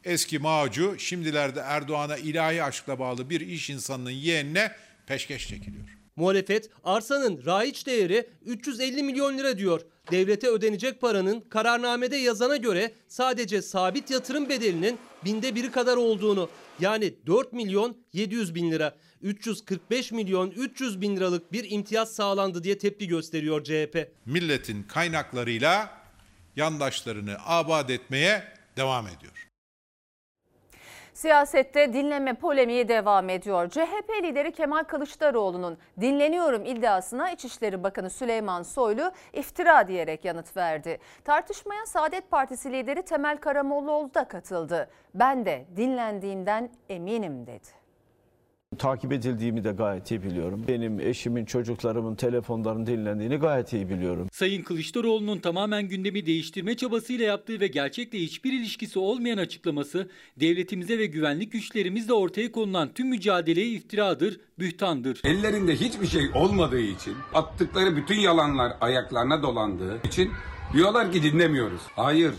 eski Mağcu şimdilerde Erdoğan'a ilahi aşkla bağlı bir iş insanının yeğenine peşkeş çekiliyor. Muhalefet arsanın raiç değeri 350 milyon lira diyor. Devlete ödenecek paranın kararnamede yazana göre sadece sabit yatırım bedelinin binde biri kadar olduğunu yani 4 milyon 700 bin lira 345 milyon 300 bin liralık bir imtiyaz sağlandı diye tepki gösteriyor CHP. Milletin kaynaklarıyla yandaşlarını abad etmeye devam ediyor. Siyasette dinleme polemiği devam ediyor. CHP lideri Kemal Kılıçdaroğlu'nun dinleniyorum iddiasına İçişleri Bakanı Süleyman Soylu iftira diyerek yanıt verdi. Tartışmaya Saadet Partisi lideri Temel Karamollaoğlu da katıldı. Ben de dinlendiğimden eminim dedi. Takip edildiğimi de gayet iyi biliyorum. Benim eşimin, çocuklarımın telefonlarının dinlendiğini gayet iyi biliyorum. Sayın Kılıçdaroğlu'nun tamamen gündemi değiştirme çabasıyla yaptığı ve gerçekle hiçbir ilişkisi olmayan açıklaması devletimize ve güvenlik güçlerimizle ortaya konulan tüm mücadeleye iftiradır, bühtandır. Ellerinde hiçbir şey olmadığı için, attıkları bütün yalanlar ayaklarına dolandığı için diyorlar ki dinlemiyoruz. Hayır,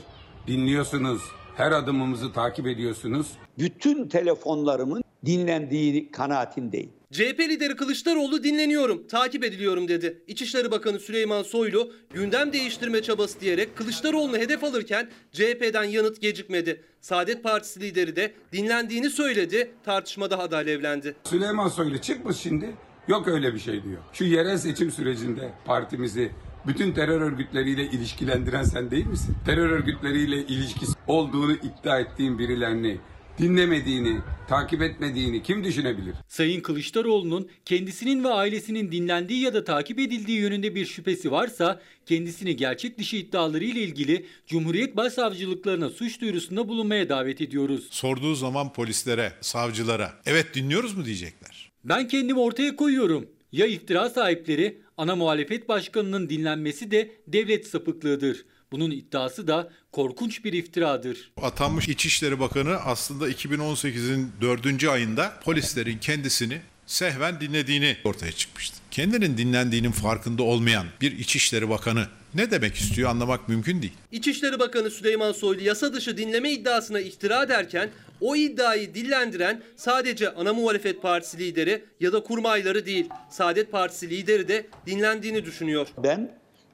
dinliyorsunuz. Her adımımızı takip ediyorsunuz. Bütün telefonlarımın dinlendiği kanaatindeyim. CHP lideri Kılıçdaroğlu dinleniyorum, takip ediliyorum dedi. İçişleri Bakanı Süleyman Soylu gündem değiştirme çabası diyerek Kılıçdaroğlu'nu hedef alırken CHP'den yanıt gecikmedi. Saadet Partisi lideri de dinlendiğini söyledi, tartışma daha da alevlendi. Süleyman Soylu çıkmış şimdi. Yok öyle bir şey diyor. Şu yerel seçim sürecinde partimizi bütün terör örgütleriyle ilişkilendiren sen değil misin? Terör örgütleriyle ilişkisi olduğunu iddia ettiğin birilerini dinlemediğini, takip etmediğini kim düşünebilir? Sayın Kılıçdaroğlu'nun kendisinin ve ailesinin dinlendiği ya da takip edildiği yönünde bir şüphesi varsa kendisini gerçek dışı iddiaları ile ilgili Cumhuriyet Başsavcılıklarına suç duyurusunda bulunmaya davet ediyoruz. Sorduğu zaman polislere, savcılara evet dinliyoruz mu diyecekler. Ben kendimi ortaya koyuyorum. Ya iftira sahipleri ana muhalefet başkanının dinlenmesi de devlet sapıklığıdır. Bunun iddiası da korkunç bir iftiradır. Atanmış İçişleri Bakanı aslında 2018'in 4. ayında polislerin kendisini sehven dinlediğini ortaya çıkmıştı. Kendinin dinlendiğinin farkında olmayan bir İçişleri Bakanı ne demek istiyor anlamak mümkün değil. İçişleri Bakanı Süleyman Soylu yasa dışı dinleme iddiasına iftira derken o iddiayı dillendiren sadece ana muhalefet partisi lideri ya da kurmayları değil. Saadet Partisi lideri de dinlendiğini düşünüyor. Ben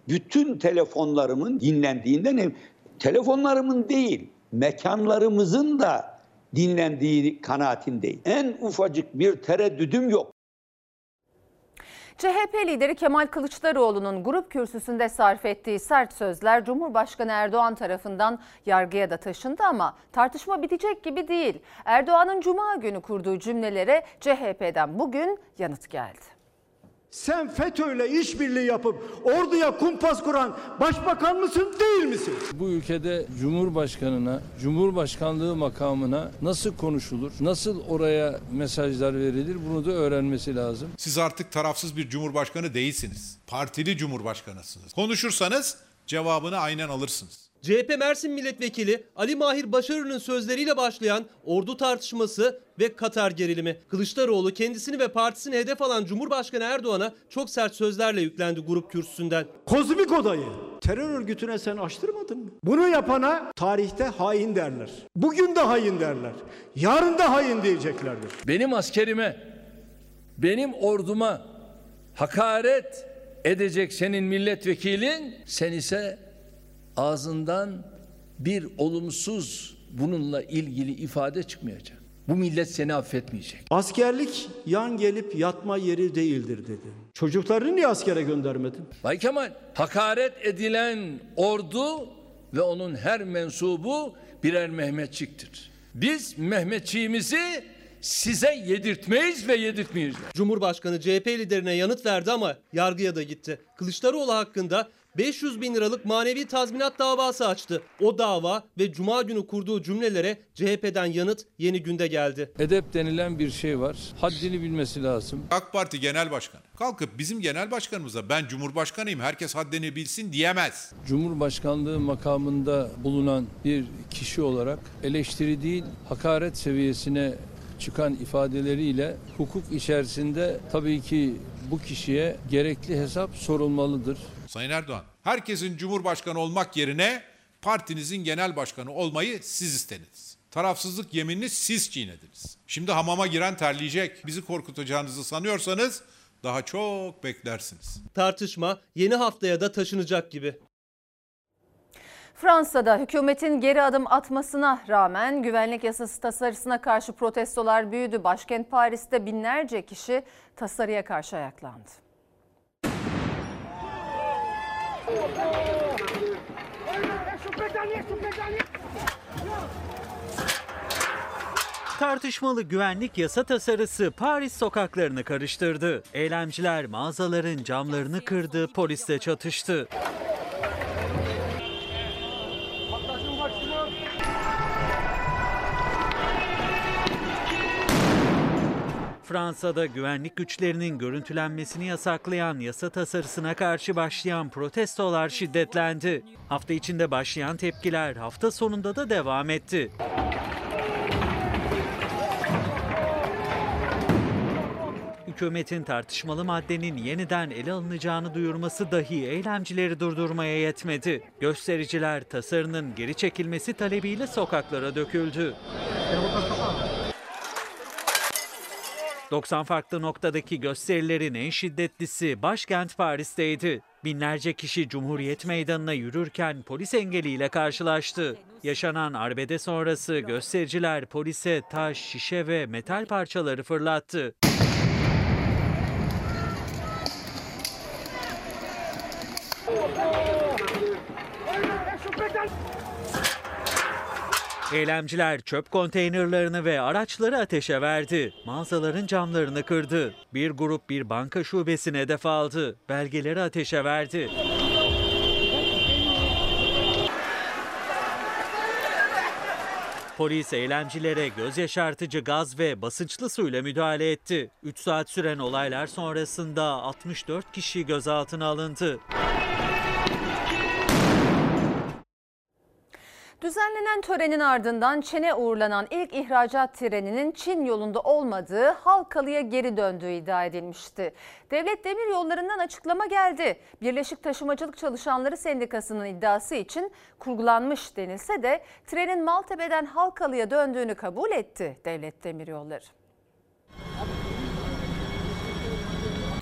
bütün telefonlarımın dinlendiğinden. Telefonlarımın değil, mekanlarımızın da dinlendiği kanaatindeyim. En ufacık bir tereddüdüm yok. CHP lideri Kemal Kılıçdaroğlu'nun grup kürsüsünde sarf ettiği sert sözler Cumhurbaşkanı Erdoğan tarafından yargıya da taşındı ama tartışma bitecek gibi değil. Erdoğan'ın cuma günü kurduğu cümlelere CHP'den bugün yanıt geldi. Sen FETÖ'yle işbirliği yapıp orduya kumpas kuran başbakan mısın değil misin? Bu ülkede Cumhurbaşkanına, Cumhurbaşkanlığı makamına nasıl konuşulur, nasıl oraya mesajlar verilir bunu da öğrenmesi lazım. Siz artık tarafsız bir cumhurbaşkanı değilsiniz. Partili cumhurbaşkanısınız. Konuşursanız cevabını aynen alırsınız. CHP Mersin Milletvekili Ali Mahir Başarı'nın sözleriyle başlayan ordu tartışması ve Katar gerilimi. Kılıçdaroğlu kendisini ve partisini hedef alan Cumhurbaşkanı Erdoğan'a çok sert sözlerle yüklendi grup kürsüsünden. Kozmik odayı terör örgütüne sen açtırmadın mı? Bunu yapana tarihte hain derler. Bugün de hain derler. Yarın da hain diyeceklerdir. Benim askerime, benim orduma hakaret edecek senin milletvekilin, sen ise ağzından bir olumsuz bununla ilgili ifade çıkmayacak. Bu millet seni affetmeyecek. Askerlik yan gelip yatma yeri değildir dedi. Çocuklarını niye askere göndermedin? Bay Kemal, hakaret edilen ordu ve onun her mensubu birer Mehmetçiktir. Biz Mehmetçiğimizi size yedirtmeyiz ve yedirtmeyiz. Cumhurbaşkanı CHP liderine yanıt verdi ama yargıya da gitti. Kılıçdaroğlu hakkında 500 bin liralık manevi tazminat davası açtı. O dava ve cuma günü kurduğu cümlelere CHP'den yanıt yeni günde geldi. Edep denilen bir şey var. Haddini bilmesi lazım. AK Parti Genel Başkanı kalkıp bizim genel başkanımıza ben cumhurbaşkanıyım herkes haddini bilsin diyemez. Cumhurbaşkanlığı makamında bulunan bir kişi olarak eleştiri değil hakaret seviyesine çıkan ifadeleriyle hukuk içerisinde tabii ki bu kişiye gerekli hesap sorulmalıdır. Sayın Erdoğan herkesin cumhurbaşkanı olmak yerine partinizin genel başkanı olmayı siz istediniz. Tarafsızlık yeminini siz çiğnediniz. Şimdi hamama giren terleyecek. Bizi korkutacağınızı sanıyorsanız daha çok beklersiniz. Tartışma yeni haftaya da taşınacak gibi. Fransa'da hükümetin geri adım atmasına rağmen güvenlik yasası tasarısına karşı protestolar büyüdü. Başkent Paris'te binlerce kişi tasarıya karşı ayaklandı. Tartışmalı güvenlik yasa tasarısı Paris sokaklarını karıştırdı. Eylemciler mağazaların camlarını kırdı, polisle çatıştı. Fransa'da güvenlik güçlerinin görüntülenmesini yasaklayan yasa tasarısına karşı başlayan protestolar şiddetlendi. Hafta içinde başlayan tepkiler hafta sonunda da devam etti. Hükümetin tartışmalı maddenin yeniden ele alınacağını duyurması dahi eylemcileri durdurmaya yetmedi. Göstericiler tasarının geri çekilmesi talebiyle sokaklara döküldü. 90 farklı noktadaki gösterilerin en şiddetlisi başkent Paris'teydi. Binlerce kişi Cumhuriyet Meydanı'na yürürken polis engeliyle karşılaştı. Yaşanan arbede sonrası göstericiler polise taş, şişe ve metal parçaları fırlattı. Eylemciler çöp konteynerlarını ve araçları ateşe verdi. Mağazaların camlarını kırdı. Bir grup bir banka şubesine hedef aldı. Belgeleri ateşe verdi. Polis eylemcilere göz yaşartıcı gaz ve basınçlı suyla müdahale etti. 3 saat süren olaylar sonrasında 64 kişi gözaltına alındı. Düzenlenen törenin ardından Çin'e uğurlanan ilk ihracat treninin Çin yolunda olmadığı Halkalı'ya geri döndüğü iddia edilmişti. Devlet Demir Yolları'ndan açıklama geldi. Birleşik Taşımacılık Çalışanları Sendikası'nın iddiası için kurgulanmış denilse de trenin Maltepe'den Halkalı'ya döndüğünü kabul etti Devlet Demir Yolları.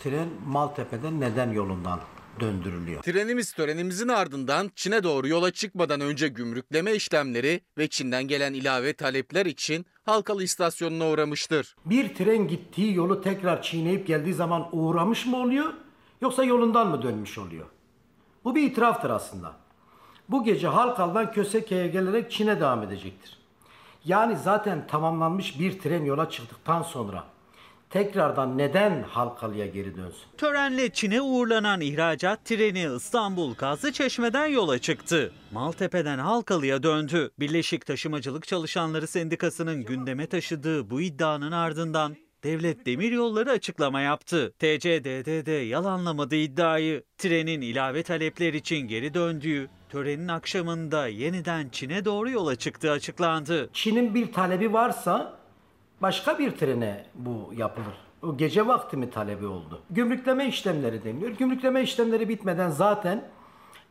Tren Maltepe'den neden yolundan döndürülüyor. Trenimiz törenimizin ardından Çin'e doğru yola çıkmadan önce gümrükleme işlemleri ve Çin'den gelen ilave talepler için Halkalı istasyonuna uğramıştır. Bir tren gittiği yolu tekrar çiğneyip geldiği zaman uğramış mı oluyor yoksa yolundan mı dönmüş oluyor? Bu bir itiraftır aslında. Bu gece Halkalı'dan Köseke'ye gelerek Çin'e devam edecektir. Yani zaten tamamlanmış bir tren yola çıktıktan sonra tekrardan neden Halkalı'ya geri dönsün? Törenle Çin'e uğurlanan ihracat treni İstanbul Kazlıçeşme'den yola çıktı. Maltepe'den Halkalı'ya döndü. Birleşik Taşımacılık Çalışanları Sendikası'nın gündeme taşıdığı bu iddianın ardından Devlet Demiryolları açıklama yaptı. TCDD'de yalanlamadı iddiayı. Trenin ilave talepler için geri döndüğü, törenin akşamında yeniden Çin'e doğru yola çıktığı açıklandı. Çin'in bir talebi varsa başka bir trene bu yapılır. O gece vakti mi talebi oldu? Gümrükleme işlemleri deniliyor. Gümrükleme işlemleri bitmeden zaten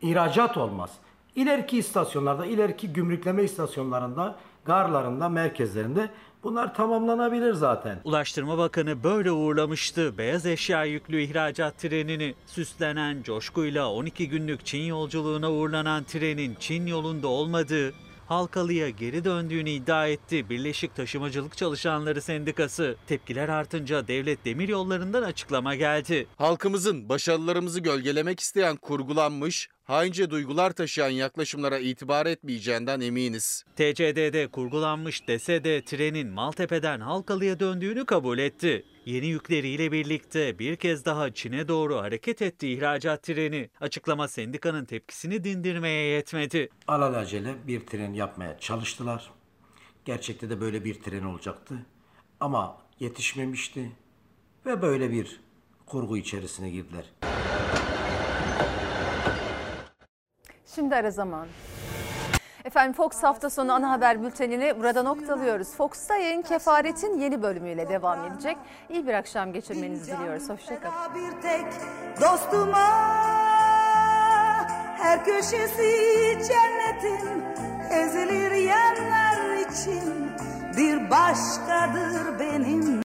ihracat olmaz. İleriki istasyonlarda, ileriki gümrükleme istasyonlarında, garlarında, merkezlerinde bunlar tamamlanabilir zaten. Ulaştırma Bakanı böyle uğurlamıştı beyaz eşya yüklü ihracat trenini. Süslenen coşkuyla 12 günlük Çin yolculuğuna uğurlanan trenin Çin yolunda olmadığı, Halkalı'ya geri döndüğünü iddia etti Birleşik Taşımacılık Çalışanları Sendikası. Tepkiler artınca Devlet Demiryolları'ndan açıklama geldi. Halkımızın başarılarımızı gölgelemek isteyen kurgulanmış haince duygular taşıyan yaklaşımlara itibar etmeyeceğinden eminiz. TCD'de kurgulanmış dese de trenin Maltepe'den Halkalı'ya döndüğünü kabul etti. Yeni yükleriyle birlikte bir kez daha Çin'e doğru hareket etti ihracat treni. Açıklama sendikanın tepkisini dindirmeye yetmedi. Alelacele bir tren yapmaya çalıştılar. Gerçekte de böyle bir tren olacaktı. Ama yetişmemişti ve böyle bir kurgu içerisine girdiler. Şimdi ara zaman. Efendim Fox hafta sonu ana haber bültenini burada noktalıyoruz. Fox'ta yayın kefaretin yeni bölümüyle devam edecek. İyi bir akşam geçirmenizi diliyoruz. Hoşçakalın. bir tek dostuma her köşesi cennetin ezilir yerler için bir başkadır benim